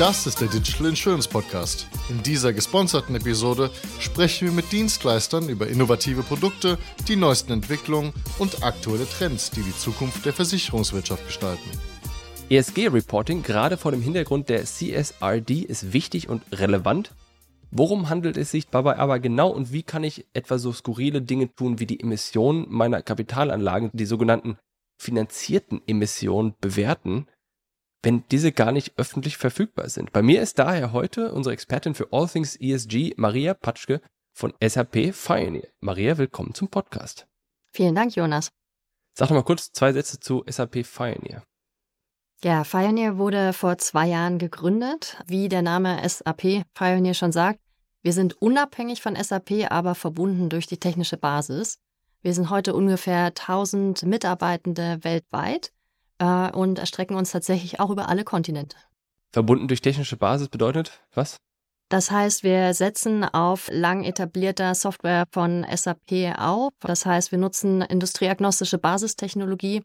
Das ist der Digital Insurance Podcast. In dieser gesponserten Episode sprechen wir mit Dienstleistern über innovative Produkte, die neuesten Entwicklungen und aktuelle Trends, die die Zukunft der Versicherungswirtschaft gestalten. ESG-Reporting, gerade vor dem Hintergrund der CSRD, ist wichtig und relevant. Worum handelt es sich dabei aber genau und wie kann ich etwa so skurrile Dinge tun wie die Emissionen meiner Kapitalanlagen, die sogenannten finanzierten Emissionen bewerten, wenn diese gar nicht öffentlich verfügbar sind? Bei mir ist daher heute unsere Expertin für All Things ESG, Maria Patschke von SAP Pioneer. Maria, willkommen zum Podcast. Vielen Dank, Jonas. Sag doch mal kurz zwei Sätze zu SAP Pioneer. Ja, Pioneer wurde vor zwei Jahren gegründet. Wie der Name SAP Pioneer schon sagt, wir sind unabhängig von SAP, aber verbunden durch die technische Basis. Wir sind heute ungefähr 1000 Mitarbeitende weltweit äh, und erstrecken uns tatsächlich auch über alle Kontinente. Verbunden durch technische Basis bedeutet was? Das heißt, wir setzen auf lang etablierter Software von SAP auf. Das heißt, wir nutzen industrieagnostische Basistechnologie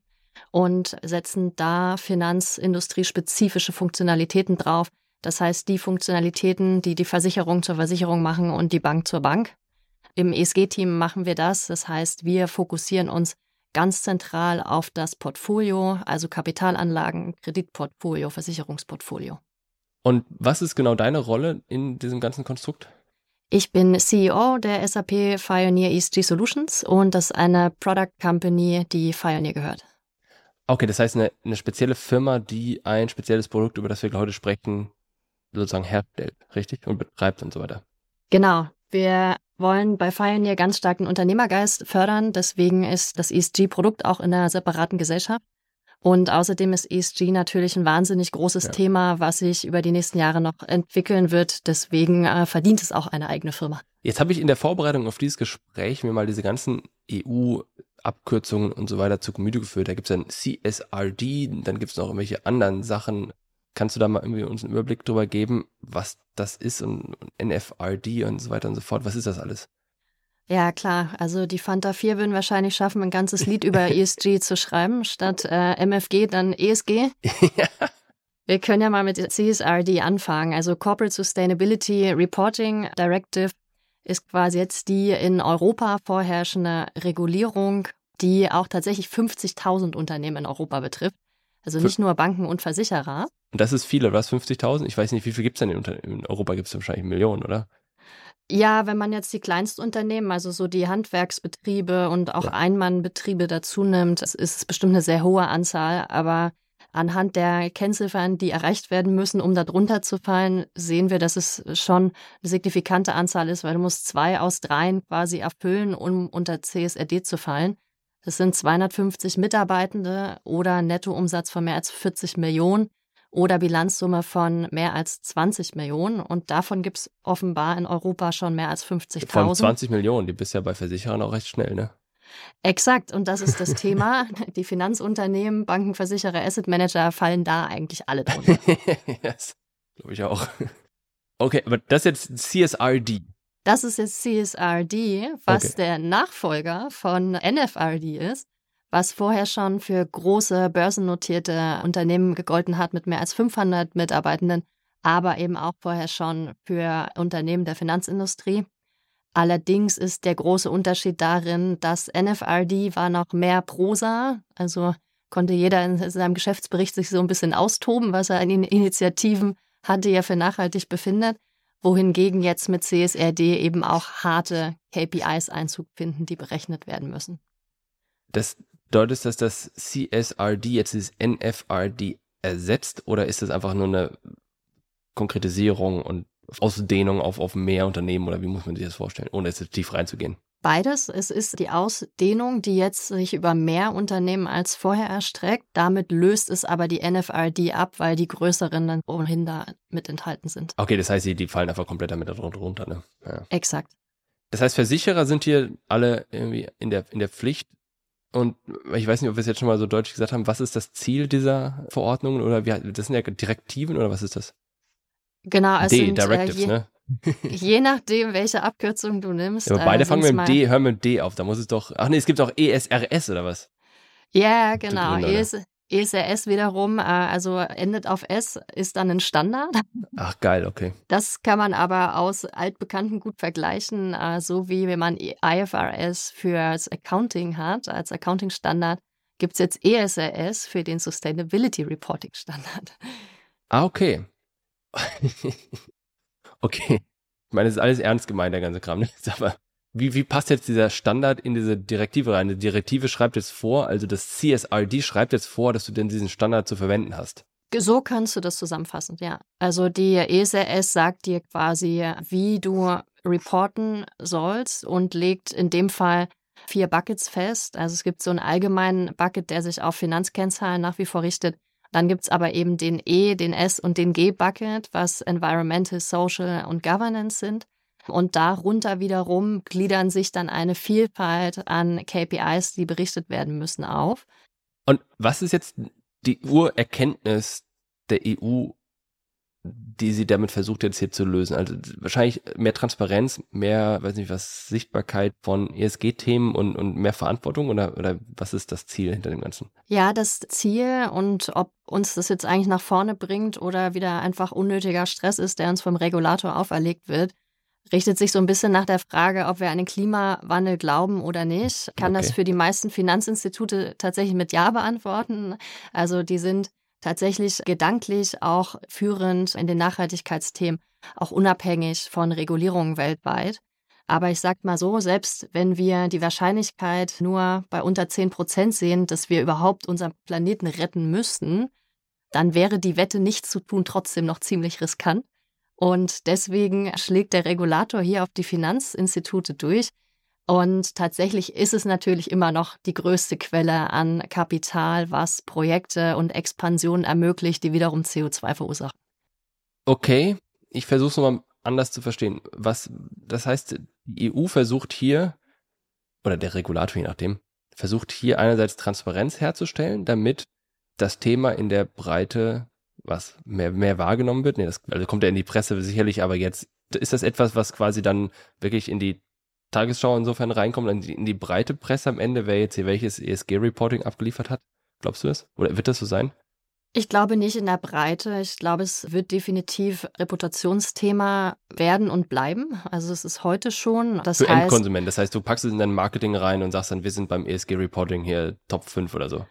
und setzen da finanzindustriespezifische Funktionalitäten drauf. Das heißt, die Funktionalitäten, die die Versicherung zur Versicherung machen und die Bank zur Bank. Im ESG-Team machen wir das. Das heißt, wir fokussieren uns ganz zentral auf das Portfolio, also Kapitalanlagen, Kreditportfolio, Versicherungsportfolio. Und was ist genau deine Rolle in diesem ganzen Konstrukt? Ich bin CEO der SAP Pioneer ESG Solutions und das ist eine Product Company, die Pioneer gehört. Okay, das heißt eine, eine spezielle Firma, die ein spezielles Produkt, über das wir heute sprechen, sozusagen herstellt, richtig? Und betreibt und so weiter. Genau. Wir wollen bei Pioneer ganz stark den Unternehmergeist fördern. Deswegen ist das ESG-Produkt auch in einer separaten Gesellschaft. Und außerdem ist ESG natürlich ein wahnsinnig großes ja. Thema, was sich über die nächsten Jahre noch entwickeln wird. Deswegen äh, verdient es auch eine eigene Firma. Jetzt habe ich in der Vorbereitung auf dieses Gespräch mir mal diese ganzen EU Abkürzungen und so weiter zu Gemüte geführt. Da gibt es dann CSRD, dann gibt es noch irgendwelche anderen Sachen. Kannst du da mal irgendwie uns einen Überblick drüber geben, was das ist und, NFRD und so weiter und so fort? Was ist das alles? Ja, klar. Also die Fanta 4 würden wahrscheinlich schaffen, ein ganzes Lied über ESG zu schreiben. Statt äh, MFG dann ESG. ja. Wir können ja mal mit CSRD anfangen. Also Corporate Sustainability Reporting Directive ist quasi jetzt die in Europa vorherrschende Regulierung, die auch tatsächlich 50.000 Unternehmen in Europa betrifft. Also nicht nur Banken und Versicherer. Und das ist viele, was? 50.000? Ich weiß nicht, wie viel gibt es denn in, in Europa? Gibt es wahrscheinlich Millionen, oder? Ja, wenn man jetzt die Kleinstunternehmen, also so die Handwerksbetriebe und auch ja. Einmannbetriebe dazu nimmt, ist es bestimmt eine sehr hohe Anzahl. Aber anhand der Kennziffern, die erreicht werden müssen, um da drunter zu fallen, sehen wir, dass es schon eine signifikante Anzahl ist, weil du musst zwei aus dreien quasi erfüllen, um unter CSRD zu fallen. Das sind 250 Mitarbeitende oder Nettoumsatz von mehr als 40 Millionen oder Bilanzsumme von mehr als 20 Millionen. Und davon gibt es offenbar in Europa schon mehr als 50.000. Von 20 Millionen, die bist ja bei Versicherern auch recht schnell, ne? Exakt, und das ist das Thema. Die Finanzunternehmen, Banken, Versicherer, Asset Manager fallen da eigentlich alle drunter. yes, glaube ich auch. Okay, aber das ist jetzt CSRD. Das ist jetzt CSRD, was okay. der Nachfolger von NFRD ist, was vorher schon für große börsennotierte Unternehmen gegolten hat mit mehr als 500 Mitarbeitenden, aber eben auch vorher schon für Unternehmen der Finanzindustrie. Allerdings ist der große Unterschied darin, dass NFRD war noch mehr Prosa, also konnte jeder in seinem Geschäftsbericht sich so ein bisschen austoben, was er in Initiativen hatte, ja für nachhaltig befindet, wohingegen jetzt mit CSRD eben auch harte KPIs Einzug finden, die berechnet werden müssen. Das deutet, dass das CSRD jetzt das NFRD ersetzt oder ist das einfach nur eine Konkretisierung und Ausdehnung auf, auf mehr Unternehmen oder wie muss man sich das vorstellen, ohne jetzt tief reinzugehen? Beides. Es ist die Ausdehnung, die jetzt sich über mehr Unternehmen als vorher erstreckt. Damit löst es aber die NFRD ab, weil die größeren dann ohnehin da mit enthalten sind. Okay, das heißt, die, die fallen einfach komplett damit runter, ne? Ja. Exakt. Das heißt, Versicherer sind hier alle irgendwie in der, in der Pflicht. Und ich weiß nicht, ob wir es jetzt schon mal so deutlich gesagt haben, was ist das Ziel dieser Verordnungen oder wie, das sind ja Direktiven oder was ist das? Genau, also D, sind, äh, Directives, äh, je, ne? je nachdem, welche Abkürzung du nimmst. Ja, aber beide äh, fangen mit dem D, hören mit D auf. Da muss es doch. Ach nee, es gibt auch ESRS oder was? Ja, genau. ES, ESRS wiederum, äh, also endet auf S, ist dann ein Standard. Ach geil, okay. Das kann man aber aus altbekannten gut vergleichen, äh, so wie wenn man IFRS fürs Accounting hat, als Accounting-Standard, gibt es jetzt ESRS für den Sustainability Reporting Standard. Ah, okay. okay. Ich meine, das ist alles ernst gemeint, der ganze Kram. Ne? Aber wie, wie passt jetzt dieser Standard in diese Direktive rein? Die Direktive schreibt jetzt vor, also das CSRD schreibt jetzt vor, dass du denn diesen Standard zu verwenden hast. So kannst du das zusammenfassen, ja. Also die ESRS sagt dir quasi, wie du reporten sollst und legt in dem Fall vier Buckets fest. Also es gibt so einen allgemeinen Bucket, der sich auf Finanzkennzahlen nach wie vor richtet. Dann gibt es aber eben den E, den S und den G-Bucket, was Environmental, Social und Governance sind. Und darunter wiederum gliedern sich dann eine Vielfalt an KPIs, die berichtet werden müssen, auf. Und was ist jetzt die Urerkenntnis der EU, die sie damit versucht jetzt hier zu lösen? Also wahrscheinlich mehr Transparenz, mehr, weiß nicht was, Sichtbarkeit von ESG-Themen und, und mehr Verantwortung oder, oder was ist das Ziel hinter dem Ganzen? Ja, das Ziel und ob uns das jetzt eigentlich nach vorne bringt oder wieder einfach unnötiger Stress ist, der uns vom Regulator auferlegt wird, richtet sich so ein bisschen nach der Frage, ob wir an den Klimawandel glauben oder nicht. Kann okay. das für die meisten Finanzinstitute tatsächlich mit Ja beantworten. Also die sind tatsächlich gedanklich auch führend in den Nachhaltigkeitsthemen, auch unabhängig von Regulierungen weltweit. Aber ich sag mal so, selbst wenn wir die Wahrscheinlichkeit nur bei unter 10 Prozent sehen, dass wir überhaupt unseren Planeten retten müssten, dann wäre die Wette nichts zu tun trotzdem noch ziemlich riskant. Und deswegen schlägt der Regulator hier auf die Finanzinstitute durch. Und tatsächlich ist es natürlich immer noch die größte Quelle an Kapital, was Projekte und Expansionen ermöglicht, die wiederum CO2 verursachen. Okay, ich versuche es nochmal anders zu verstehen. Was, das heißt, die EU versucht hier, oder der Regulator je nachdem, versucht hier einerseits Transparenz herzustellen, damit das Thema in der Breite was mehr, mehr wahrgenommen wird. Nee, das also kommt ja in die Presse sicherlich, aber jetzt ist das etwas, was quasi dann wirklich in die Tagesschau insofern reinkommt, in die, in die breite Presse am Ende, wer jetzt hier welches ESG-Reporting abgeliefert hat? Glaubst du das? Oder wird das so sein? Ich glaube nicht in der Breite. Ich glaube, es wird definitiv Reputationsthema werden und bleiben. Also es ist heute schon. Das Für heißt, Endkonsument. Das heißt, du packst es in dein Marketing rein und sagst dann, wir sind beim ESG-Reporting hier Top 5 oder so.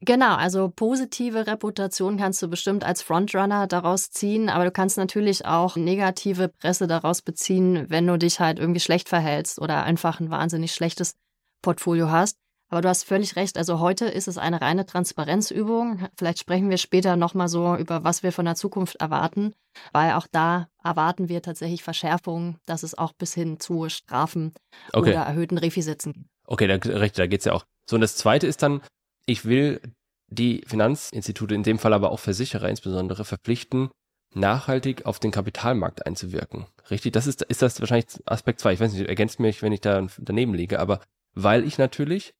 Genau, also positive Reputation kannst du bestimmt als Frontrunner daraus ziehen, aber du kannst natürlich auch negative Presse daraus beziehen, wenn du dich halt irgendwie schlecht verhältst oder einfach ein wahnsinnig schlechtes Portfolio hast. Aber du hast völlig recht, also heute ist es eine reine Transparenzübung. Vielleicht sprechen wir später nochmal so über, was wir von der Zukunft erwarten, weil auch da erwarten wir tatsächlich Verschärfungen, dass es auch bis hin zu Strafen okay. oder erhöhten Refi-Sätzen geht. Okay, da, da geht's ja auch. So, und das zweite ist dann, ich will die Finanzinstitute, in dem Fall aber auch Versicherer insbesondere, verpflichten, nachhaltig auf den Kapitalmarkt einzuwirken. Richtig? Das ist, ist das wahrscheinlich Aspekt 2. Ich weiß nicht, ergänzt mich, wenn ich da daneben liege, aber weil ich natürlich,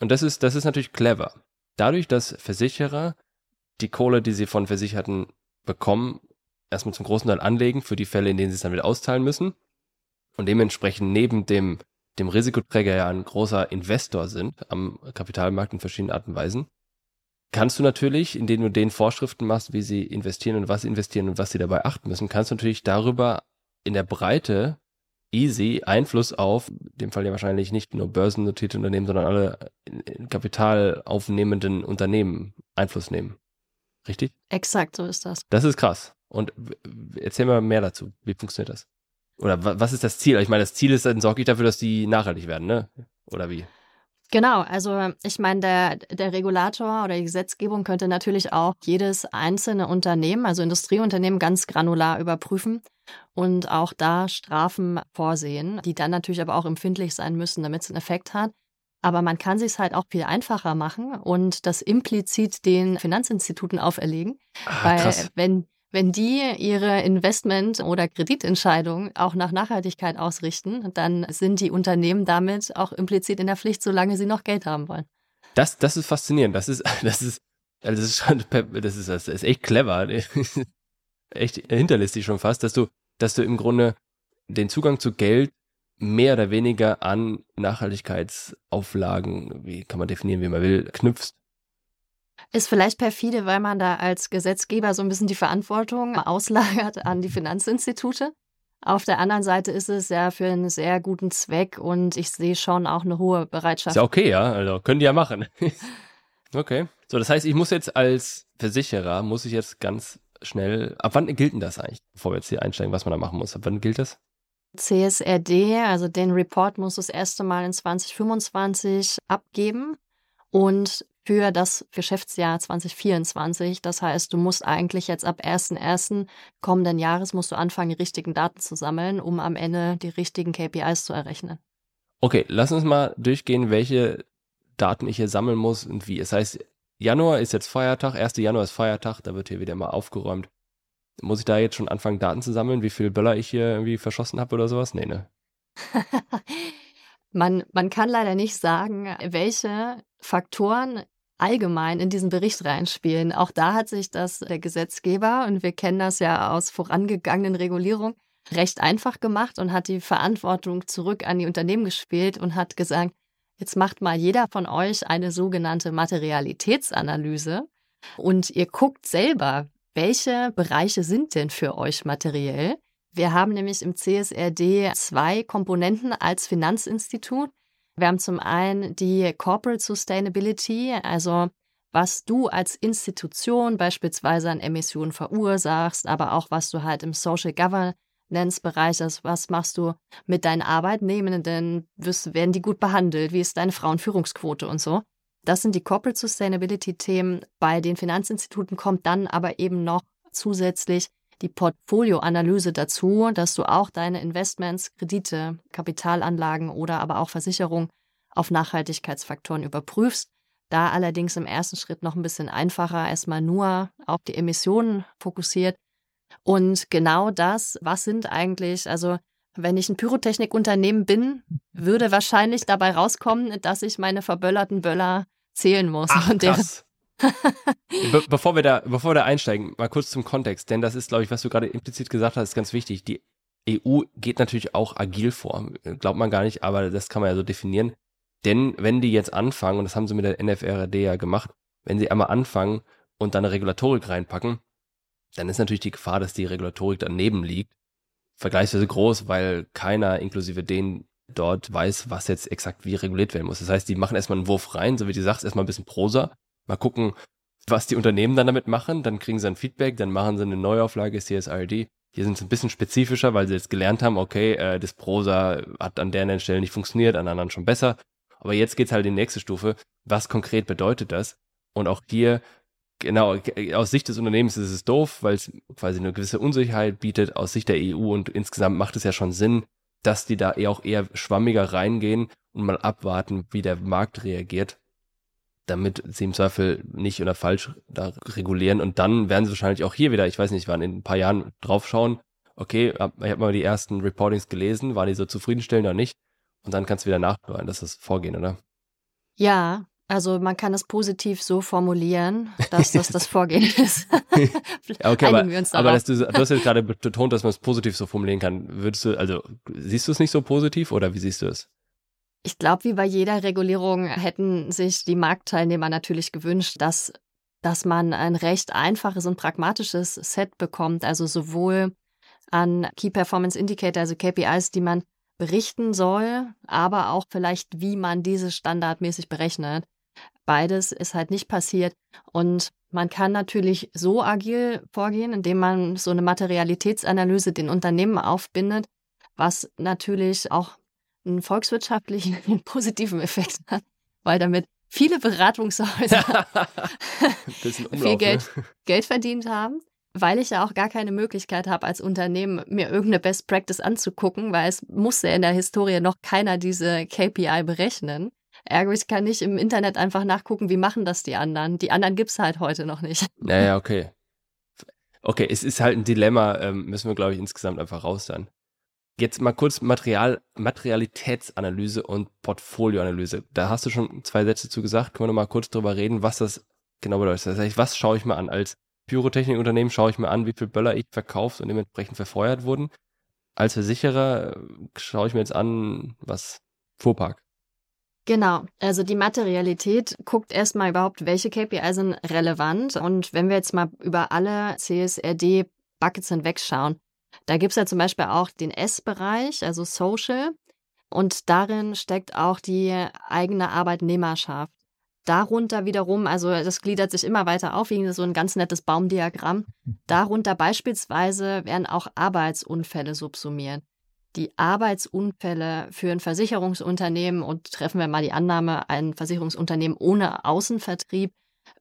und das ist, das ist natürlich clever, dadurch, dass Versicherer die Kohle, die sie von Versicherten bekommen, erstmal zum großen Teil anlegen für die Fälle, in denen sie es dann wieder auszahlen müssen und dementsprechend neben dem dem Risikoträger ja ein großer Investor sind am Kapitalmarkt in verschiedenen Arten und Weisen, kannst du natürlich, indem du den Vorschriften machst, wie sie investieren und was sie investieren und was sie dabei achten müssen, kannst du natürlich darüber in der Breite easy Einfluss auf, in dem Fall ja wahrscheinlich nicht nur börsennotierte Unternehmen, sondern alle Kapital aufnehmenden Unternehmen Einfluss nehmen. Richtig? Exakt, so ist das. Das ist krass. Und erzähl mal mehr dazu. Wie funktioniert das? Oder was ist das Ziel? Ich meine, das Ziel ist, dann sorge ich dafür, dass die nachhaltig werden, ne? Oder wie? Genau, also ich meine, der, der Regulator oder die Gesetzgebung könnte natürlich auch jedes einzelne Unternehmen, also Industrieunternehmen, ganz granular überprüfen und auch da Strafen vorsehen, die dann natürlich aber auch empfindlich sein müssen, damit es einen Effekt hat. Aber man kann sich es halt auch viel einfacher machen und das implizit den Finanzinstituten auferlegen. Ah, weil wenn wenn die ihre Investment- oder Kreditentscheidung auch nach Nachhaltigkeit ausrichten, dann sind die Unternehmen damit auch implizit in der Pflicht, solange sie noch Geld haben wollen. Das, das ist faszinierend. Das ist, das ist, das ist schon, das ist, das ist echt clever. echt hinterlistig schon fast, dass du, dass du im Grunde den Zugang zu Geld mehr oder weniger an Nachhaltigkeitsauflagen, wie kann man definieren, wie man will, knüpfst. Ist vielleicht perfide, weil man da als Gesetzgeber so ein bisschen die Verantwortung auslagert an die Finanzinstitute. Auf der anderen Seite ist es ja für einen sehr guten Zweck und ich sehe schon auch eine hohe Bereitschaft. Ist ja okay, ja. Also können die ja machen. okay. So, das heißt, ich muss jetzt als Versicherer, muss ich jetzt ganz schnell, ab wann gilt denn das eigentlich, bevor wir jetzt hier einsteigen, was man da machen muss? Ab wann gilt das? CSRD, also den Report muss das erste Mal in 2025 abgeben und für das Geschäftsjahr 2024. Das heißt, du musst eigentlich jetzt ab 1.1. kommenden Jahres musst du anfangen, die richtigen Daten zu sammeln, um am Ende die richtigen KPIs zu errechnen. Okay, lass uns mal durchgehen, welche Daten ich hier sammeln muss und wie. Das heißt, Januar ist jetzt Feiertag, 1. Januar ist Feiertag, da wird hier wieder mal aufgeräumt. Muss ich da jetzt schon anfangen, Daten zu sammeln, wie viel Böller ich hier irgendwie verschossen habe oder sowas? Nee, ne? man, man kann leider nicht sagen, welche Faktoren allgemein in diesen Bericht reinspielen. Auch da hat sich das der Gesetzgeber, und wir kennen das ja aus vorangegangenen Regulierungen, recht einfach gemacht und hat die Verantwortung zurück an die Unternehmen gespielt und hat gesagt, jetzt macht mal jeder von euch eine sogenannte Materialitätsanalyse und ihr guckt selber, welche Bereiche sind denn für euch materiell? Wir haben nämlich im CSRD zwei Komponenten als Finanzinstitut. Wir haben zum einen die Corporate Sustainability, also was du als Institution beispielsweise an Emissionen verursachst, aber auch was du halt im Social Governance-Bereich hast. Was machst du mit deinen Arbeitnehmenden? Werden die gut behandelt? Wie ist deine Frauenführungsquote und so? Das sind die Corporate Sustainability-Themen. Bei den Finanzinstituten kommt dann aber eben noch zusätzlich die Portfolioanalyse dazu, dass du auch deine Investments, Kredite, Kapitalanlagen oder aber auch Versicherungen auf Nachhaltigkeitsfaktoren überprüfst. Da allerdings im ersten Schritt noch ein bisschen einfacher, erstmal nur auf die Emissionen fokussiert. Und genau das, was sind eigentlich, also wenn ich ein Pyrotechnikunternehmen bin, würde wahrscheinlich dabei rauskommen, dass ich meine verböllerten Böller zählen muss. Ach, und krass. Be bevor, wir da, bevor wir da einsteigen, mal kurz zum Kontext, denn das ist, glaube ich, was du gerade implizit gesagt hast, ist ganz wichtig. Die EU geht natürlich auch agil vor. Glaubt man gar nicht, aber das kann man ja so definieren. Denn wenn die jetzt anfangen, und das haben sie mit der NFRD ja gemacht, wenn sie einmal anfangen und dann eine Regulatorik reinpacken, dann ist natürlich die Gefahr, dass die Regulatorik daneben liegt, vergleichsweise groß, weil keiner, inklusive denen dort, weiß, was jetzt exakt wie reguliert werden muss. Das heißt, die machen erstmal einen Wurf rein, so wie du sagst, erstmal ein bisschen Prosa, mal gucken, was die Unternehmen dann damit machen, dann kriegen sie ein Feedback, dann machen sie eine Neuauflage CSRD. Hier sind sie ein bisschen spezifischer, weil sie jetzt gelernt haben, okay, äh, das Prosa hat an der Stelle nicht funktioniert, an anderen schon besser. Aber jetzt geht's halt in die nächste Stufe. Was konkret bedeutet das? Und auch hier, genau, aus Sicht des Unternehmens ist es doof, weil es quasi eine gewisse Unsicherheit bietet. Aus Sicht der EU und insgesamt macht es ja schon Sinn, dass die da eher auch eher schwammiger reingehen und mal abwarten, wie der Markt reagiert damit sie im Zweifel nicht oder falsch da regulieren. Und dann werden sie wahrscheinlich auch hier wieder, ich weiß nicht, wann in ein paar Jahren draufschauen, okay, ich habe mal die ersten Reportings gelesen, waren die so zufriedenstellend oder nicht? Und dann kannst du wieder nachhören, dass das Vorgehen, oder? Ja, also man kann es positiv so formulieren, dass das das Vorgehen ist. okay, aber, aber dass du, du hast jetzt gerade betont, dass man es positiv so formulieren kann. Würdest du, also siehst du es nicht so positiv oder wie siehst du es? Ich glaube, wie bei jeder Regulierung hätten sich die Marktteilnehmer natürlich gewünscht, dass, dass man ein recht einfaches und pragmatisches Set bekommt, also sowohl an Key Performance Indicator, also KPIs, die man berichten soll, aber auch vielleicht, wie man diese standardmäßig berechnet. Beides ist halt nicht passiert. Und man kann natürlich so agil vorgehen, indem man so eine Materialitätsanalyse den Unternehmen aufbindet, was natürlich auch einen volkswirtschaftlichen positiven Effekt hat, weil damit viele Beratungshäuser viel Geld, ne? Geld verdient haben, weil ich ja auch gar keine Möglichkeit habe, als Unternehmen mir irgendeine Best Practice anzugucken, weil es musste in der Historie noch keiner diese KPI berechnen. Ergo, ich kann nicht im Internet einfach nachgucken, wie machen das die anderen. Die anderen gibt es halt heute noch nicht. Naja, okay. Okay, es ist halt ein Dilemma, ähm, müssen wir, glaube ich, insgesamt einfach raus dann. Jetzt mal kurz Material, Materialitätsanalyse und Portfolioanalyse. Da hast du schon zwei Sätze zu gesagt. Können wir noch mal kurz drüber reden, was das genau bedeutet. Das heißt, was schaue ich mir an? Als Pyrotechnikunternehmen schaue ich mir an, wie viel Böller ich verkauft und dementsprechend verfeuert wurden. Als Versicherer äh, schaue ich mir jetzt an, was Fuhrpark. Genau, also die Materialität guckt erstmal überhaupt, welche KPI sind relevant. Und wenn wir jetzt mal über alle CSRD-Buckets hinwegschauen, da gibt es ja zum Beispiel auch den S-Bereich, also Social. Und darin steckt auch die eigene Arbeitnehmerschaft. Darunter wiederum, also das gliedert sich immer weiter auf, wie so ein ganz nettes Baumdiagramm. Darunter beispielsweise werden auch Arbeitsunfälle subsumiert. Die Arbeitsunfälle für ein Versicherungsunternehmen und treffen wir mal die Annahme, ein Versicherungsunternehmen ohne Außenvertrieb,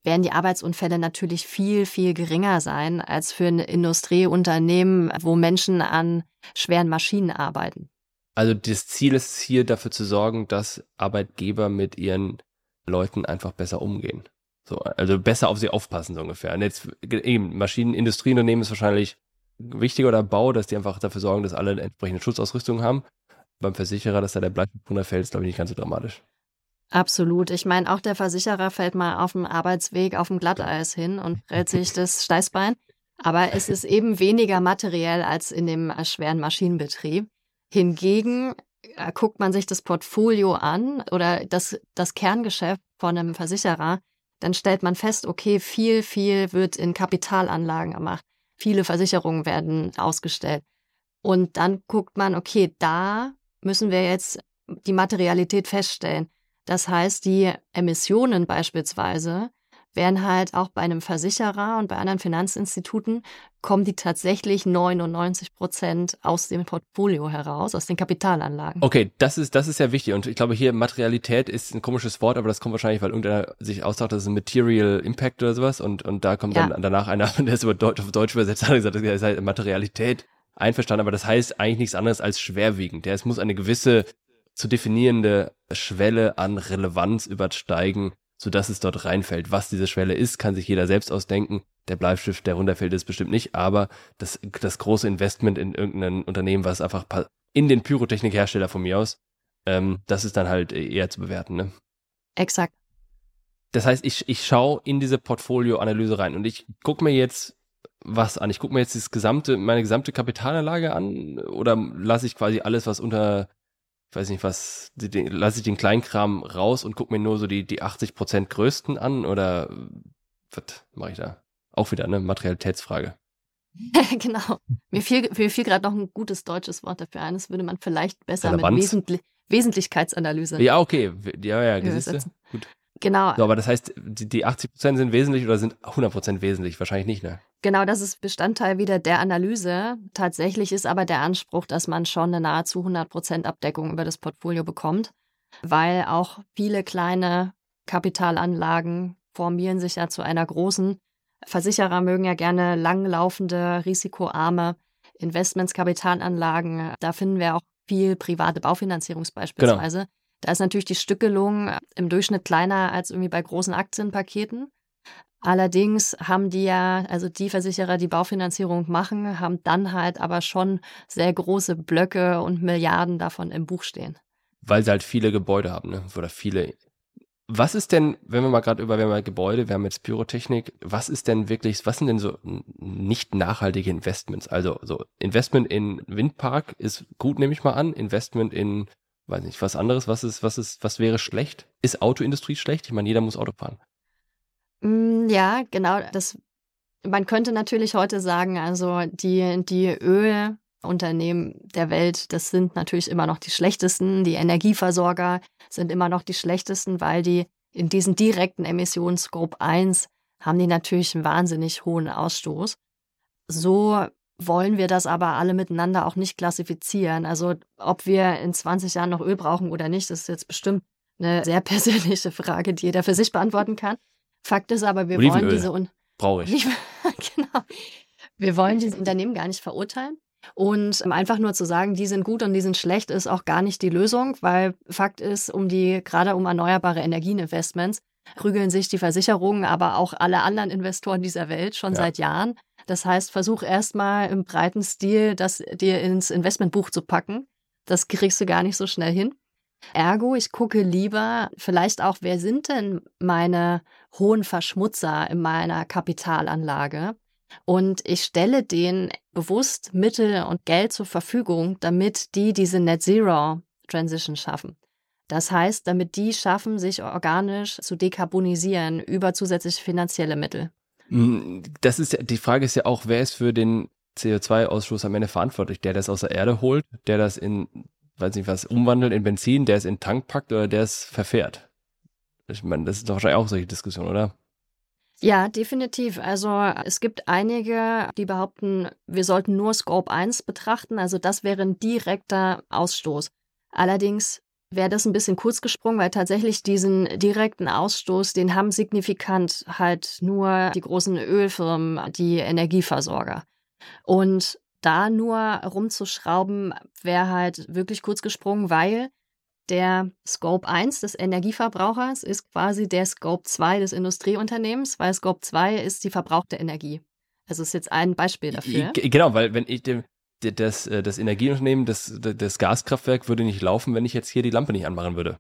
werden die Arbeitsunfälle natürlich viel, viel geringer sein als für ein Industrieunternehmen, wo Menschen an schweren Maschinen arbeiten. Also das Ziel ist hier dafür zu sorgen, dass Arbeitgeber mit ihren Leuten einfach besser umgehen. So, also besser auf sie aufpassen, so ungefähr. Und jetzt eben, Maschinenindustrieunternehmen ist wahrscheinlich wichtiger oder Bau, dass die einfach dafür sorgen, dass alle entsprechende Schutzausrüstung haben. Beim Versicherer, dass da der Bleistift runterfällt, ist, glaube ich, nicht ganz so dramatisch. Absolut. Ich meine, auch der Versicherer fällt mal auf dem Arbeitsweg auf dem Glatteis hin und prellt sich das Steißbein. Aber es ist eben weniger materiell als in dem schweren Maschinenbetrieb. Hingegen äh, guckt man sich das Portfolio an oder das, das Kerngeschäft von einem Versicherer, dann stellt man fest, okay, viel, viel wird in Kapitalanlagen gemacht. Viele Versicherungen werden ausgestellt. Und dann guckt man, okay, da müssen wir jetzt die Materialität feststellen. Das heißt, die Emissionen beispielsweise werden halt auch bei einem Versicherer und bei anderen Finanzinstituten kommen die tatsächlich 99 Prozent aus dem Portfolio heraus, aus den Kapitalanlagen. Okay, das ist, das ist ja wichtig. Und ich glaube, hier Materialität ist ein komisches Wort, aber das kommt wahrscheinlich, weil irgendeiner sich aussagt, das ist ein Material Impact oder sowas. Und, und da kommt ja. dann danach einer, der ist über Deutsch, auf Deutsch übersetzt, hat gesagt, das ist halt Materialität einverstanden, aber das heißt eigentlich nichts anderes als schwerwiegend. Ja, es muss eine gewisse zu definierende Schwelle an Relevanz übersteigen, sodass es dort reinfällt. Was diese Schwelle ist, kann sich jeder selbst ausdenken. Der Bleistift, der runterfällt, ist bestimmt nicht, aber das, das große Investment in irgendein Unternehmen, was einfach in den Pyrotechnikhersteller von mir aus, ähm, das ist dann halt eher zu bewerten. Ne? Exakt. Das heißt, ich, ich schaue in diese Portfolioanalyse rein und ich gucke mir jetzt was an. Ich gucke mir jetzt das gesamte, meine gesamte Kapitalanlage an oder lasse ich quasi alles, was unter ich weiß nicht was, lasse ich den Kleinkram raus und gucke mir nur so die, die 80% größten an oder was mache ich da? Auch wieder eine Materialitätsfrage. genau. Mir fiel, mir fiel gerade noch ein gutes deutsches Wort dafür ein. Das würde man vielleicht besser Relevanz? mit Wesentlich Wesentlichkeitsanalyse. Ja, okay. Ja, ja. Gut. Genau. So, aber das heißt, die, die 80 Prozent sind wesentlich oder sind 100 Prozent wesentlich? Wahrscheinlich nicht, ne? Genau, das ist Bestandteil wieder der Analyse. Tatsächlich ist aber der Anspruch, dass man schon eine nahezu 100 Prozent Abdeckung über das Portfolio bekommt, weil auch viele kleine Kapitalanlagen formieren sich ja zu einer großen. Versicherer mögen ja gerne langlaufende, risikoarme Investments, Kapitalanlagen. Da finden wir auch viel private Baufinanzierung genau. beispielsweise. Genau. Da ist natürlich die Stückelung im Durchschnitt kleiner als irgendwie bei großen Aktienpaketen. Allerdings haben die ja, also die Versicherer, die Baufinanzierung machen, haben dann halt aber schon sehr große Blöcke und Milliarden davon im Buch stehen. Weil sie halt viele Gebäude haben, ne? Oder viele. Was ist denn, wenn wir mal gerade über, wir haben mal Gebäude, wir haben jetzt Pyrotechnik, was ist denn wirklich, was sind denn so nicht nachhaltige Investments? Also so Investment in Windpark ist gut, nehme ich mal an. Investment in weiß nicht, was anderes, was ist, was ist, was wäre schlecht? Ist Autoindustrie schlecht? Ich meine, jeder muss Auto fahren. Mm, ja, genau. Das, man könnte natürlich heute sagen, also die, die Ölunternehmen der Welt, das sind natürlich immer noch die schlechtesten. Die Energieversorger sind immer noch die schlechtesten, weil die in diesen direkten Emissionsgruppe 1 haben die natürlich einen wahnsinnig hohen Ausstoß. So wollen wir das aber alle miteinander auch nicht klassifizieren. Also ob wir in 20 Jahren noch Öl brauchen oder nicht, das ist jetzt bestimmt eine sehr persönliche Frage, die jeder für sich beantworten kann. Fakt ist aber, wir Olivenöl. wollen diese Un brauche ich. genau. Wir wollen diese Unternehmen gar nicht verurteilen. Und einfach nur zu sagen, die sind gut und die sind schlecht, ist auch gar nicht die Lösung, weil Fakt ist, um die, gerade um erneuerbare Energieninvestments, prügeln sich die Versicherungen, aber auch alle anderen Investoren dieser Welt schon ja. seit Jahren. Das heißt, versuch erstmal im breiten Stil das dir ins Investmentbuch zu packen. Das kriegst du gar nicht so schnell hin. Ergo, ich gucke lieber vielleicht auch, wer sind denn meine hohen Verschmutzer in meiner Kapitalanlage? Und ich stelle denen bewusst Mittel und Geld zur Verfügung, damit die diese Net Zero Transition schaffen. Das heißt, damit die schaffen, sich organisch zu dekarbonisieren über zusätzliche finanzielle Mittel. Hm, das ist die Frage ist ja auch, wer ist für den CO2-Ausstoß am Ende verantwortlich? Der das aus der Erde holt, der das in, weiß nicht was, umwandelt in Benzin, der es in den Tank packt oder der es verfährt? Ich meine, das ist doch wahrscheinlich auch solche Diskussion, oder? Ja, definitiv. Also es gibt einige, die behaupten, wir sollten nur Scope 1 betrachten. Also das wäre ein direkter Ausstoß. Allerdings wäre das ein bisschen kurz gesprungen, weil tatsächlich diesen direkten Ausstoß, den haben signifikant halt nur die großen Ölfirmen, die Energieversorger. Und da nur rumzuschrauben, wäre halt wirklich kurz gesprungen, weil der Scope 1 des Energieverbrauchers ist quasi der Scope 2 des Industrieunternehmens, weil Scope 2 ist die verbrauchte Energie. Also ist jetzt ein Beispiel dafür. Genau, weil wenn ich dem, das, äh, das Energieunternehmen, das, das Gaskraftwerk würde nicht laufen, wenn ich jetzt hier die Lampe nicht anmachen würde.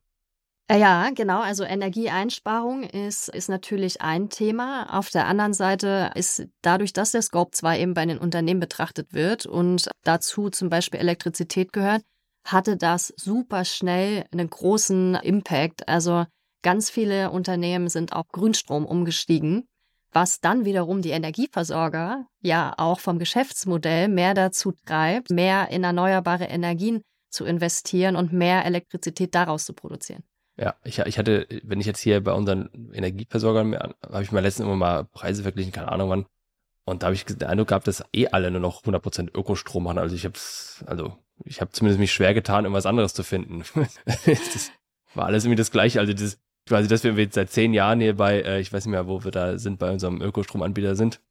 Äh, ja, genau. Also Energieeinsparung ist, ist natürlich ein Thema. Auf der anderen Seite ist dadurch, dass der Scope 2 eben bei den Unternehmen betrachtet wird und dazu zum Beispiel Elektrizität gehört, hatte das super schnell einen großen Impact. Also ganz viele Unternehmen sind auf Grünstrom umgestiegen, was dann wiederum die Energieversorger ja auch vom Geschäftsmodell mehr dazu treibt, mehr in erneuerbare Energien zu investieren und mehr Elektrizität daraus zu produzieren. Ja, ich, ich hatte, wenn ich jetzt hier bei unseren Energieversorgern, habe ich mal letztens immer mal Preise verglichen, keine Ahnung wann. Und da habe ich den Eindruck gehabt, dass eh alle nur noch 100% Ökostrom machen. Also ich habe also ich habe zumindest mich schwer getan, irgendwas anderes zu finden. das war alles irgendwie das Gleiche. Also das, quasi, dass wir jetzt seit zehn Jahren hier bei, äh, ich weiß nicht mehr, wo wir da sind, bei unserem Ökostromanbieter sind.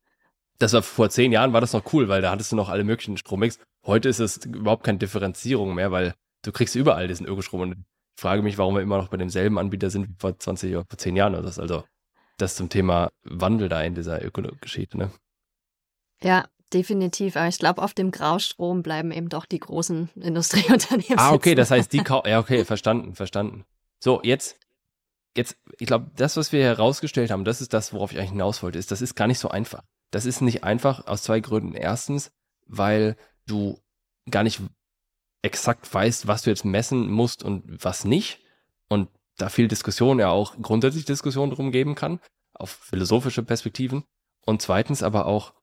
Das war vor zehn Jahren war das noch cool, weil da hattest du noch alle möglichen Strommix. Heute ist es überhaupt keine Differenzierung mehr, weil du kriegst überall diesen Ökostrom. Und ich frage mich, warum wir immer noch bei demselben Anbieter sind wie vor 20 oder vor zehn Jahren oder das. Also das zum Thema Wandel da in dieser Ökogeschichte, ne? Ja, Definitiv, aber ich glaube, auf dem Graustrom bleiben eben doch die großen Industrieunternehmen. Ah, okay, das heißt, die kaufen. Ja, okay, verstanden, verstanden. So, jetzt, jetzt, ich glaube, das, was wir herausgestellt haben, das ist das, worauf ich eigentlich hinaus wollte, ist, das ist gar nicht so einfach. Das ist nicht einfach aus zwei Gründen. Erstens, weil du gar nicht exakt weißt, was du jetzt messen musst und was nicht. Und da viel Diskussion ja auch grundsätzlich Diskussion drum geben kann, auf philosophische Perspektiven. Und zweitens aber auch,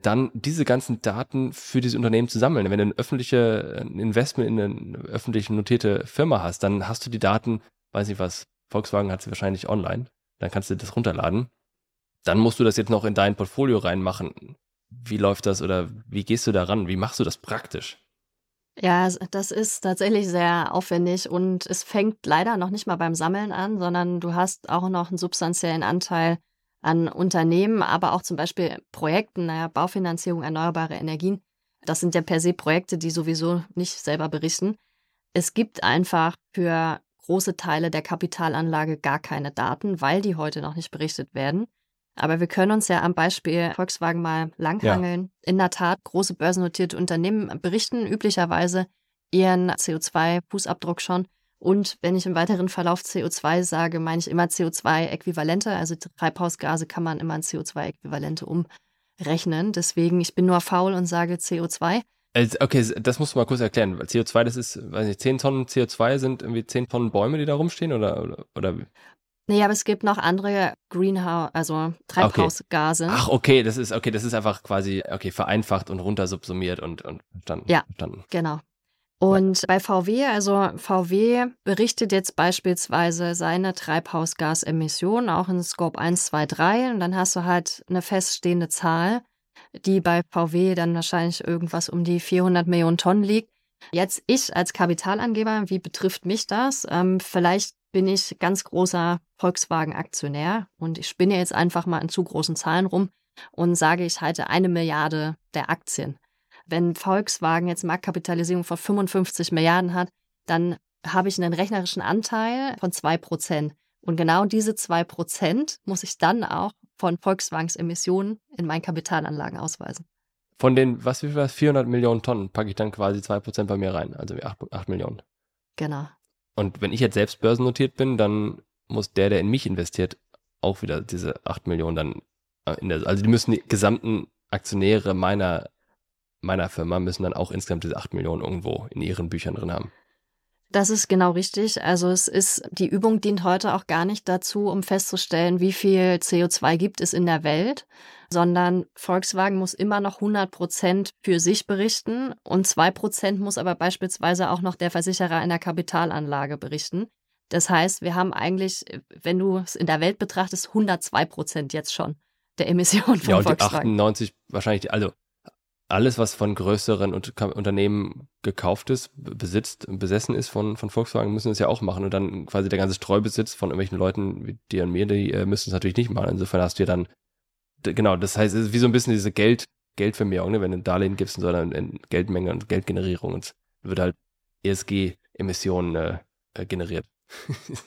dann diese ganzen Daten für diese Unternehmen zu sammeln. Wenn du ein öffentliches Investment in eine öffentlich notierte Firma hast, dann hast du die Daten, weiß nicht was, Volkswagen hat sie wahrscheinlich online, dann kannst du das runterladen. Dann musst du das jetzt noch in dein Portfolio reinmachen. Wie läuft das oder wie gehst du daran? Wie machst du das praktisch? Ja, das ist tatsächlich sehr aufwendig und es fängt leider noch nicht mal beim Sammeln an, sondern du hast auch noch einen substanziellen Anteil an Unternehmen, aber auch zum Beispiel Projekten, naja, Baufinanzierung, erneuerbare Energien. Das sind ja per se Projekte, die sowieso nicht selber berichten. Es gibt einfach für große Teile der Kapitalanlage gar keine Daten, weil die heute noch nicht berichtet werden. Aber wir können uns ja am Beispiel Volkswagen mal langhangeln. Ja. In der Tat, große börsennotierte Unternehmen berichten üblicherweise ihren CO2-Fußabdruck schon und wenn ich im weiteren Verlauf CO2 sage, meine ich immer CO2-Äquivalente. Also Treibhausgase kann man immer in CO2-Äquivalente umrechnen. Deswegen, ich bin nur faul und sage CO2. Okay, das musst du mal kurz erklären. CO2, das ist, weiß nicht, 10 Tonnen CO2 sind irgendwie 10 Tonnen Bäume, die da rumstehen oder, oder, oder? Nee, aber es gibt noch andere Greenhouse, also Treibhausgase. Okay. Ach, okay, das ist, okay, das ist einfach quasi, okay, vereinfacht und runtersubsumiert und, und verstanden. Ja, verstanden. genau. Und bei VW, also VW berichtet jetzt beispielsweise seine Treibhausgasemissionen auch in Scope 1, 2, 3 und dann hast du halt eine feststehende Zahl, die bei VW dann wahrscheinlich irgendwas um die 400 Millionen Tonnen liegt. Jetzt ich als Kapitalangeber, wie betrifft mich das? Ähm, vielleicht bin ich ganz großer Volkswagen-Aktionär und ich spinne jetzt einfach mal in zu großen Zahlen rum und sage, ich halte eine Milliarde der Aktien. Wenn Volkswagen jetzt Marktkapitalisierung von 55 Milliarden hat, dann habe ich einen rechnerischen Anteil von 2%. Und genau diese 2% muss ich dann auch von Volkswagens Emissionen in meinen Kapitalanlagen ausweisen. Von den, was wie viel 400 Millionen Tonnen packe ich dann quasi 2% bei mir rein, also 8, 8 Millionen. Genau. Und wenn ich jetzt selbst börsennotiert bin, dann muss der, der in mich investiert, auch wieder diese 8 Millionen dann äh, in der, also die müssen die gesamten Aktionäre meiner meiner Firma müssen dann auch insgesamt diese 8 Millionen irgendwo in ihren Büchern drin haben. Das ist genau richtig. Also es ist, die Übung dient heute auch gar nicht dazu, um festzustellen, wie viel CO2 gibt es in der Welt, sondern Volkswagen muss immer noch 100 Prozent für sich berichten und zwei Prozent muss aber beispielsweise auch noch der Versicherer einer Kapitalanlage berichten. Das heißt, wir haben eigentlich, wenn du es in der Welt betrachtest, 102 Prozent jetzt schon der Emissionen von ja, und Volkswagen. Die 98 wahrscheinlich, also alles, was von größeren Unternehmen gekauft ist, besitzt, besessen ist von, von Volkswagen, müssen es ja auch machen. Und dann quasi der ganze Streubesitz von irgendwelchen Leuten wie dir und mir, die äh, müssen es natürlich nicht machen. Insofern hast du ja dann, genau, das heißt, es ist wie so ein bisschen diese Geld, Geldvermehrung, ne? wenn du ein Darlehen gibst, sondern in Geldmenge und Geldgenerierung und wird halt ESG-Emissionen äh, äh, generiert.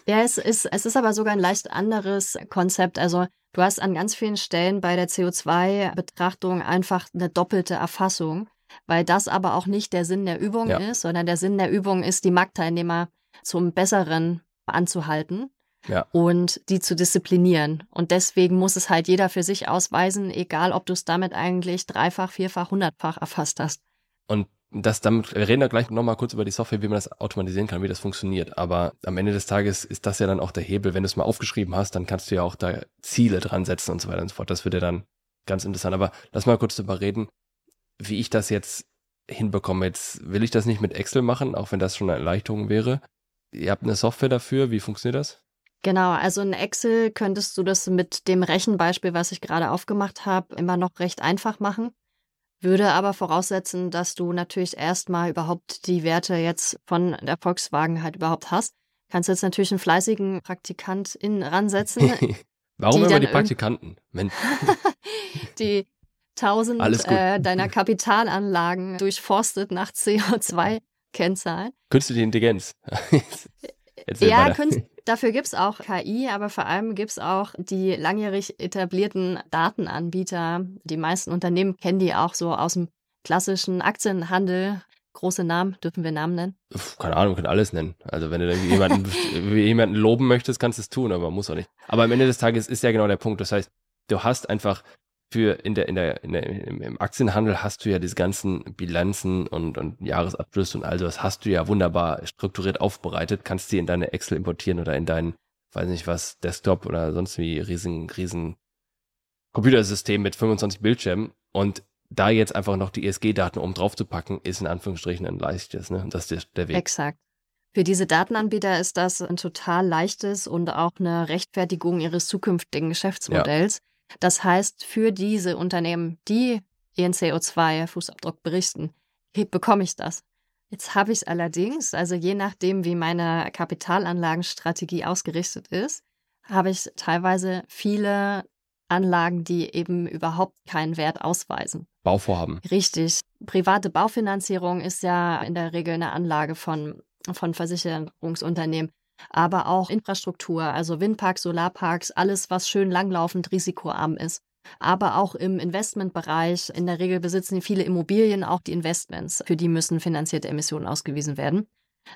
Ja, es ist, es ist aber sogar ein leicht anderes Konzept. Also du hast an ganz vielen Stellen bei der CO2-Betrachtung einfach eine doppelte Erfassung, weil das aber auch nicht der Sinn der Übung ja. ist, sondern der Sinn der Übung ist, die Marktteilnehmer zum Besseren anzuhalten. Ja. und die zu disziplinieren. Und deswegen muss es halt jeder für sich ausweisen, egal ob du es damit eigentlich dreifach, vierfach, hundertfach erfasst hast. Und das damit, wir reden da gleich nochmal kurz über die Software, wie man das automatisieren kann, wie das funktioniert. Aber am Ende des Tages ist das ja dann auch der Hebel. Wenn du es mal aufgeschrieben hast, dann kannst du ja auch da Ziele dran setzen und so weiter und so fort. Das wird ja dann ganz interessant. Aber lass mal kurz darüber reden, wie ich das jetzt hinbekomme. Jetzt will ich das nicht mit Excel machen, auch wenn das schon eine Erleichterung wäre. Ihr habt eine Software dafür. Wie funktioniert das? Genau, also in Excel könntest du das mit dem Rechenbeispiel, was ich gerade aufgemacht habe, immer noch recht einfach machen. Würde aber voraussetzen, dass du natürlich erstmal überhaupt die Werte jetzt von der Volkswagen halt überhaupt hast. Kannst jetzt natürlich einen fleißigen Praktikant in ransetzen. Warum die immer die Praktikanten? die tausend äh, deiner Kapitalanlagen durchforstet nach CO2-Kennzahlen. Künstliche Intelligenz. ja, Künst Dafür gibt es auch KI, aber vor allem gibt es auch die langjährig etablierten Datenanbieter. Die meisten Unternehmen kennen die auch so aus dem klassischen Aktienhandel. Große Namen, dürfen wir Namen nennen? Keine Ahnung, können alles nennen. Also wenn du jemanden, jemanden loben möchtest, kannst du es tun, aber man muss auch nicht. Aber am Ende des Tages ist ja genau der Punkt. Das heißt, du hast einfach für in der, in der, in der, im Aktienhandel hast du ja diese ganzen Bilanzen und, und Jahresabschlüsse und all das hast du ja wunderbar strukturiert aufbereitet, kannst die in deine Excel importieren oder in dein, weiß nicht was, Desktop oder sonst wie riesen, riesen Computersystem mit 25 Bildschirmen und da jetzt einfach noch die ESG-Daten oben drauf zu packen, ist in Anführungsstrichen ein leichtes, ne? Das ist der Weg. Exakt. Für diese Datenanbieter ist das ein total leichtes und auch eine Rechtfertigung ihres zukünftigen Geschäftsmodells. Ja das heißt, für diese Unternehmen, die ihren CO2-Fußabdruck berichten, bekomme ich das. Jetzt habe ich es allerdings, also je nachdem, wie meine Kapitalanlagenstrategie ausgerichtet ist, habe ich teilweise viele Anlagen, die eben überhaupt keinen Wert ausweisen. Bauvorhaben. Richtig. Private Baufinanzierung ist ja in der Regel eine Anlage von, von Versicherungsunternehmen aber auch Infrastruktur, also Windparks, Solarparks, alles, was schön langlaufend risikoarm ist. Aber auch im Investmentbereich, in der Regel besitzen viele Immobilien auch die Investments, für die müssen finanzierte Emissionen ausgewiesen werden.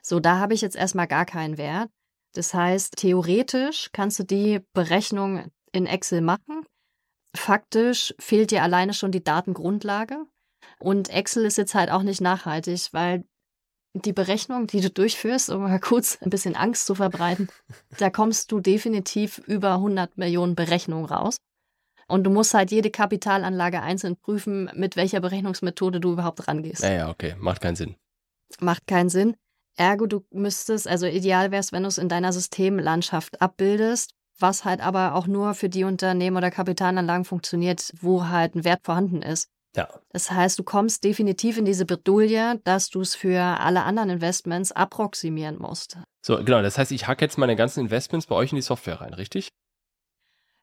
So, da habe ich jetzt erstmal gar keinen Wert. Das heißt, theoretisch kannst du die Berechnung in Excel machen. Faktisch fehlt dir alleine schon die Datengrundlage. Und Excel ist jetzt halt auch nicht nachhaltig, weil die Berechnung, die du durchführst, um mal kurz ein bisschen Angst zu verbreiten, da kommst du definitiv über 100 Millionen Berechnungen raus. Und du musst halt jede Kapitalanlage einzeln prüfen, mit welcher Berechnungsmethode du überhaupt rangehst. Ja, ja, okay. Macht keinen Sinn. Macht keinen Sinn. Ergo, du müsstest, also ideal wäre es, wenn du es in deiner Systemlandschaft abbildest, was halt aber auch nur für die Unternehmen oder Kapitalanlagen funktioniert, wo halt ein Wert vorhanden ist. Ja. Das heißt, du kommst definitiv in diese Bredouille, dass du es für alle anderen Investments approximieren musst. So, genau. Das heißt, ich hacke jetzt meine ganzen Investments bei euch in die Software rein, richtig?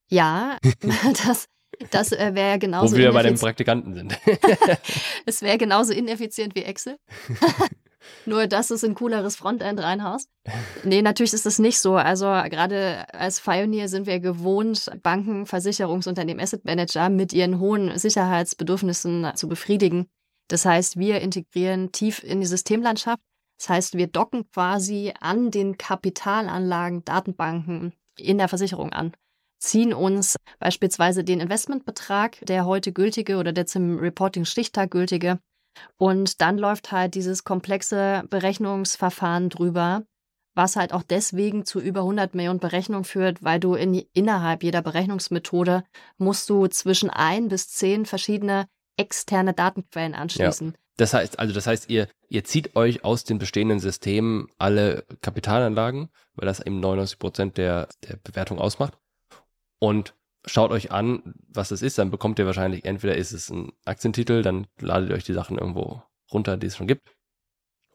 Ja, das, das äh, wäre genauso. Wo wir bei den Praktikanten sind. es wäre genauso ineffizient wie Excel. Nur, dass es ein cooleres Frontend reinhaust. Nee, natürlich ist das nicht so. Also gerade als Pioneer sind wir gewohnt, Banken, Versicherungsunternehmen, Asset Manager mit ihren hohen Sicherheitsbedürfnissen zu befriedigen. Das heißt, wir integrieren tief in die Systemlandschaft. Das heißt, wir docken quasi an den Kapitalanlagen, Datenbanken in der Versicherung an ziehen uns beispielsweise den Investmentbetrag, der heute gültige oder der zum Reporting-Stichtag gültige, Und dann läuft halt dieses komplexe Berechnungsverfahren drüber, was halt auch deswegen zu über 100 Millionen Berechnungen führt, weil du in, innerhalb jeder Berechnungsmethode musst du zwischen ein bis zehn verschiedene externe Datenquellen anschließen. Ja. Das heißt, also das heißt, ihr, ihr zieht euch aus den bestehenden Systemen alle Kapitalanlagen, weil das eben 99 Prozent der, der Bewertung ausmacht. Und schaut euch an, was das ist. Dann bekommt ihr wahrscheinlich, entweder ist es ein Aktientitel, dann ladet ihr euch die Sachen irgendwo runter, die es schon gibt.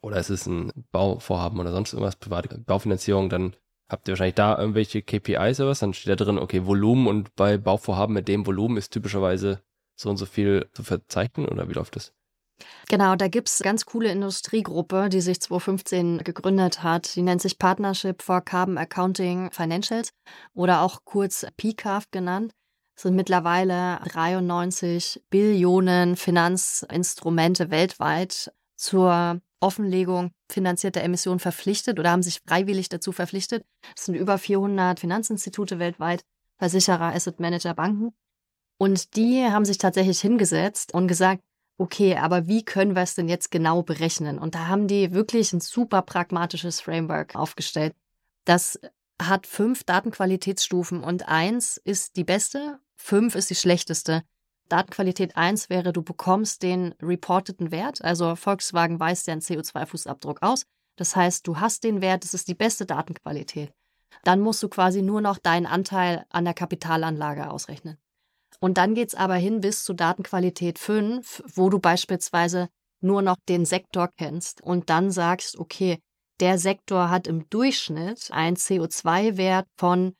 Oder es ist ein Bauvorhaben oder sonst irgendwas, private Baufinanzierung, dann habt ihr wahrscheinlich da irgendwelche KPIs oder was, dann steht da drin, okay, Volumen und bei Bauvorhaben mit dem Volumen ist typischerweise so und so viel zu verzeichnen oder wie läuft das? Genau, da gibt es ganz coole Industriegruppe, die sich 2015 gegründet hat. Die nennt sich Partnership for Carbon Accounting Financials oder auch kurz PCAF genannt. Es sind mittlerweile 93 Billionen Finanzinstrumente weltweit zur Offenlegung finanzierter Emissionen verpflichtet oder haben sich freiwillig dazu verpflichtet. Es sind über 400 Finanzinstitute weltweit, Versicherer, Asset Manager, Banken. Und die haben sich tatsächlich hingesetzt und gesagt, okay, aber wie können wir es denn jetzt genau berechnen? Und da haben die wirklich ein super pragmatisches Framework aufgestellt. Das hat fünf Datenqualitätsstufen und eins ist die beste, fünf ist die schlechteste. Datenqualität eins wäre, du bekommst den reporteten Wert, also Volkswagen weist ja einen CO2-Fußabdruck aus. Das heißt, du hast den Wert, das ist die beste Datenqualität. Dann musst du quasi nur noch deinen Anteil an der Kapitalanlage ausrechnen. Und dann geht es aber hin bis zu Datenqualität 5, wo du beispielsweise nur noch den Sektor kennst und dann sagst, okay, der Sektor hat im Durchschnitt einen CO2-Wert von,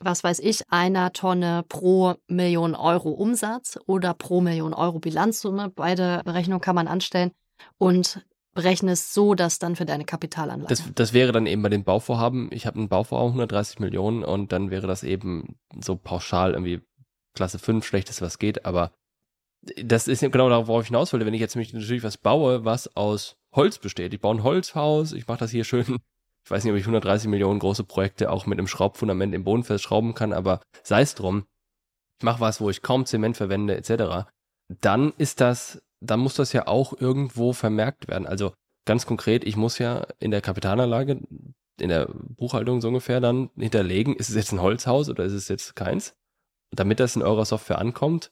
was weiß ich, einer Tonne pro Million Euro Umsatz oder pro Million Euro Bilanzsumme. Beide Berechnungen kann man anstellen und berechne es so, dass dann für deine Kapitalanlage. Das, das wäre dann eben bei den Bauvorhaben, ich habe ein Bauvorhaben 130 Millionen und dann wäre das eben so pauschal irgendwie Klasse 5, schlechteste, was geht, aber das ist genau darauf, worauf ich hinaus wollte. Wenn ich jetzt natürlich was baue, was aus Holz besteht. Ich baue ein Holzhaus, ich mache das hier schön. Ich weiß nicht, ob ich 130 Millionen große Projekte auch mit einem Schraubfundament im Boden festschrauben kann, aber sei es drum. Ich mache was, wo ich kaum Zement verwende, etc. Dann ist das, dann muss das ja auch irgendwo vermerkt werden. Also ganz konkret, ich muss ja in der Kapitalanlage, in der Buchhaltung so ungefähr dann hinterlegen, ist es jetzt ein Holzhaus oder ist es jetzt keins? Damit das in eurer Software ankommt.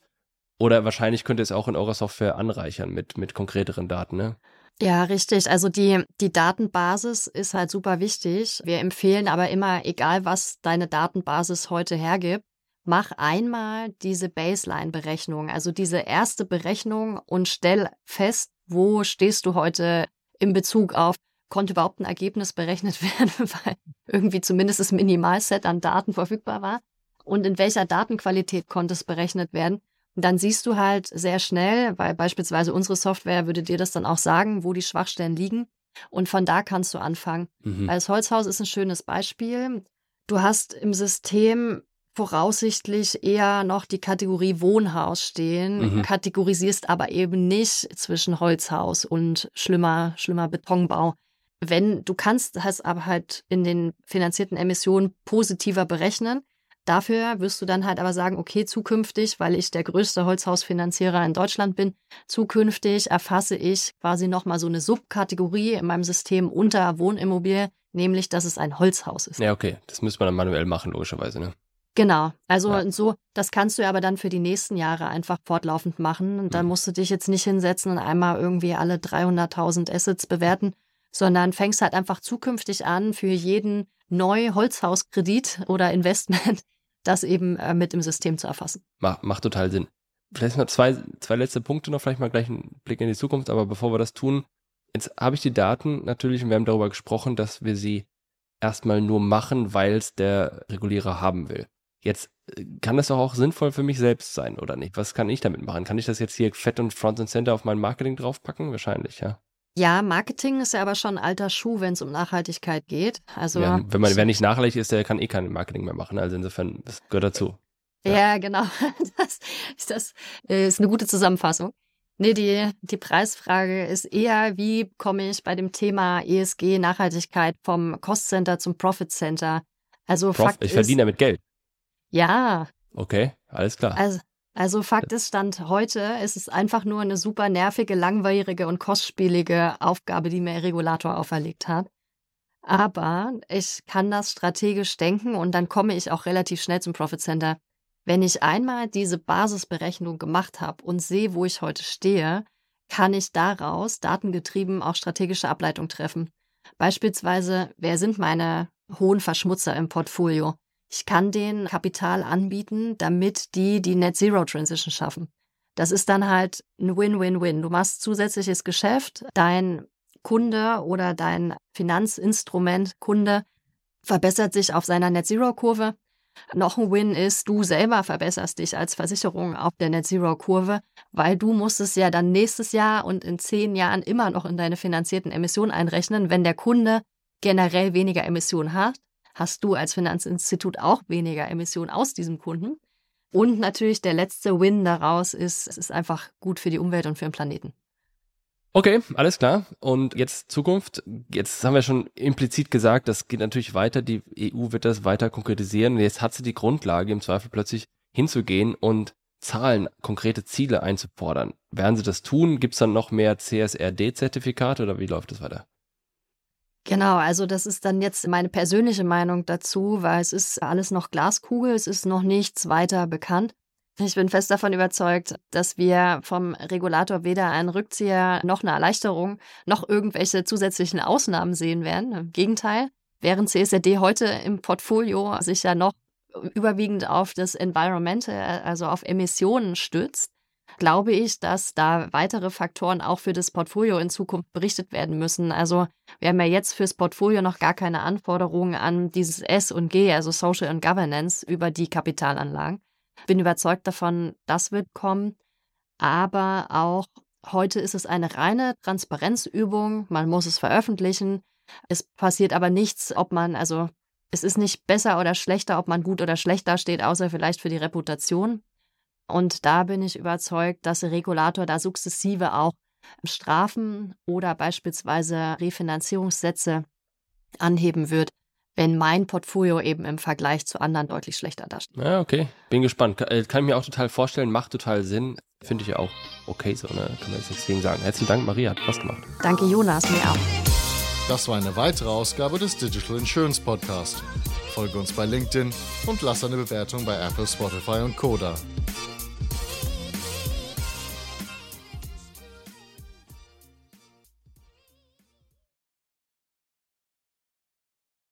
Oder wahrscheinlich könnt ihr es auch in eurer Software anreichern mit, mit konkreteren Daten, ne? Ja, richtig. Also die, die Datenbasis ist halt super wichtig. Wir empfehlen aber immer, egal was deine Datenbasis heute hergibt, mach einmal diese Baseline-Berechnung, also diese erste Berechnung und stell fest, wo stehst du heute in Bezug auf, konnte überhaupt ein Ergebnis berechnet werden, weil irgendwie zumindest das Minimalset an Daten verfügbar war und in welcher Datenqualität konnte es berechnet werden. Und dann siehst du halt sehr schnell, weil beispielsweise unsere Software würde dir das dann auch sagen, wo die Schwachstellen liegen. Und von da kannst du anfangen. Mhm. Weil das Holzhaus ist ein schönes Beispiel. Du hast im System voraussichtlich eher noch die Kategorie Wohnhaus stehen, mhm. kategorisierst aber eben nicht zwischen Holzhaus und schlimmer, schlimmer Betonbau. Wenn du kannst, hast aber halt in den finanzierten Emissionen positiver berechnen, Dafür wirst du dann halt aber sagen, okay, zukünftig, weil ich der größte Holzhausfinanzierer in Deutschland bin, zukünftig erfasse ich quasi nochmal so eine Subkategorie in meinem System unter Wohnimmobilie, nämlich, dass es ein Holzhaus ist. Ja, okay. Das müsste man dann manuell machen, logischerweise, ne? Genau. Also ja. so, das kannst du aber dann für die nächsten Jahre einfach fortlaufend machen. Und dann mhm. musst du dich jetzt nicht hinsetzen und einmal irgendwie alle 300.000 Assets bewerten, sondern fängst halt einfach zukünftig an, für jeden neu Holzhauskredit oder Investment das eben äh, mit im System zu erfassen. Macht, macht total Sinn. Vielleicht mal zwei, zwei letzte Punkte noch, vielleicht mal gleich einen Blick in die Zukunft, aber bevor wir das tun, jetzt habe ich die Daten natürlich und wir haben darüber gesprochen, dass wir sie erstmal nur machen, weil es der Regulierer haben will. Jetzt äh, kann das doch auch sinnvoll für mich selbst sein, oder nicht? Was kann ich damit machen? Kann ich das jetzt hier fett und Front and Center auf mein Marketing draufpacken? Wahrscheinlich, ja. Ja, Marketing ist ja aber schon ein alter Schuh, wenn es um Nachhaltigkeit geht. Also ja, wenn man wer nicht nachhaltig ist, der kann eh kein Marketing mehr machen. Also insofern, das gehört dazu. Ja, ja genau. Das ist, das ist eine gute Zusammenfassung. Nee, die, die Preisfrage ist eher, wie komme ich bei dem Thema ESG, Nachhaltigkeit vom Cost Center zum Profit Center? Also Prof, Fakt ich verdiene damit Geld. Ja. Okay, alles klar. Also Also Fakt ist, Stand heute ist es einfach nur eine super nervige, langwierige und kostspielige Aufgabe, die mir Regulator auferlegt hat. Aber ich kann das strategisch denken und dann komme ich auch relativ schnell zum Profit Center. Wenn ich einmal diese Basisberechnung gemacht habe und sehe, wo ich heute stehe, kann ich daraus datengetrieben auch strategische Ableitung treffen. Beispielsweise, wer sind meine hohen Verschmutzer im Portfolio? Ich kann denen Kapital anbieten, damit die die Net Zero Transition schaffen. Das ist dann halt ein Win-Win-Win. Du machst zusätzliches Geschäft, dein Kunde oder dein Finanzinstrument Kunde verbessert sich auf seiner Net Zero Kurve. Noch ein Win ist, du selber verbesserst dich als Versicherung auf der Net Zero Kurve, weil du musst es ja dann nächstes Jahr und in zehn Jahren immer noch in deine finanzierten Emissionen einrechnen. Wenn der Kunde generell weniger Emissionen hat, hast du als Finanzinstitut auch weniger Emissionen aus diesem Kunden. Und natürlich der letzte Win daraus ist, es ist einfach gut für die Umwelt und für den Planeten. Okay, alles klar. Und jetzt Zukunft. Jetzt haben wir schon implizit gesagt, das geht natürlich weiter. Die EU wird das weiter konkretisieren. Jetzt hat sie die Grundlage, im Zweifel plötzlich hinzugehen und Zahlen, konkrete Ziele einzufordern. Werden sie das tun? Gibt es dann noch mehr CSRD-Zertifikate oder wie läuft das weiter? Genau, also das ist dann jetzt meine persönliche Meinung dazu, weil es ist alles noch Glaskugel, es ist noch nichts weiter bekannt. Ich bin fest davon überzeugt, dass wir vom Regulator weder einen Rückzieher noch eine Erleichterung noch irgendwelche zusätzlichen Ausnahmen sehen werden. Im Gegenteil, während CSRD heute im Portfolio sich ja noch überwiegend auf das Environmental, also auf Emissionen stützt, glaube ich, dass da weitere Faktoren auch für das Portfolio in Zukunft berichtet werden müssen. Also wir haben ja jetzt fürs Portfolio noch gar keine Anforderungen an dieses S und G, also Social and Governance, über die Kapitalanlagen. Bin überzeugt davon, das wird kommen. Aber auch heute ist es eine reine Transparenzübung. Man muss es veröffentlichen. Es passiert aber nichts, ob man, also es ist nicht besser oder schlechter, ob man gut oder schlecht dasteht, außer vielleicht für die Reputation. Und da bin ich überzeugt, dass der Regulator da sukzessive auch Strafen oder beispielsweise Refinanzierungssätze anheben wird, wenn mein Portfolio eben im Vergleich zu anderen deutlich schlechter dasteht. Ja, okay. Bin gespannt. Kann, äh, kann ich mir auch total vorstellen, macht total Sinn. Finde ich ja auch okay so, ne? Kann man jetzt gegen sagen. Herzlichen Dank, Maria, hat Spaß gemacht. Danke, Jonas, mir auch. Das war eine weitere Ausgabe des Digital Insurance Podcast. Folge uns bei LinkedIn und lass eine Bewertung bei Apple, Spotify und Koda.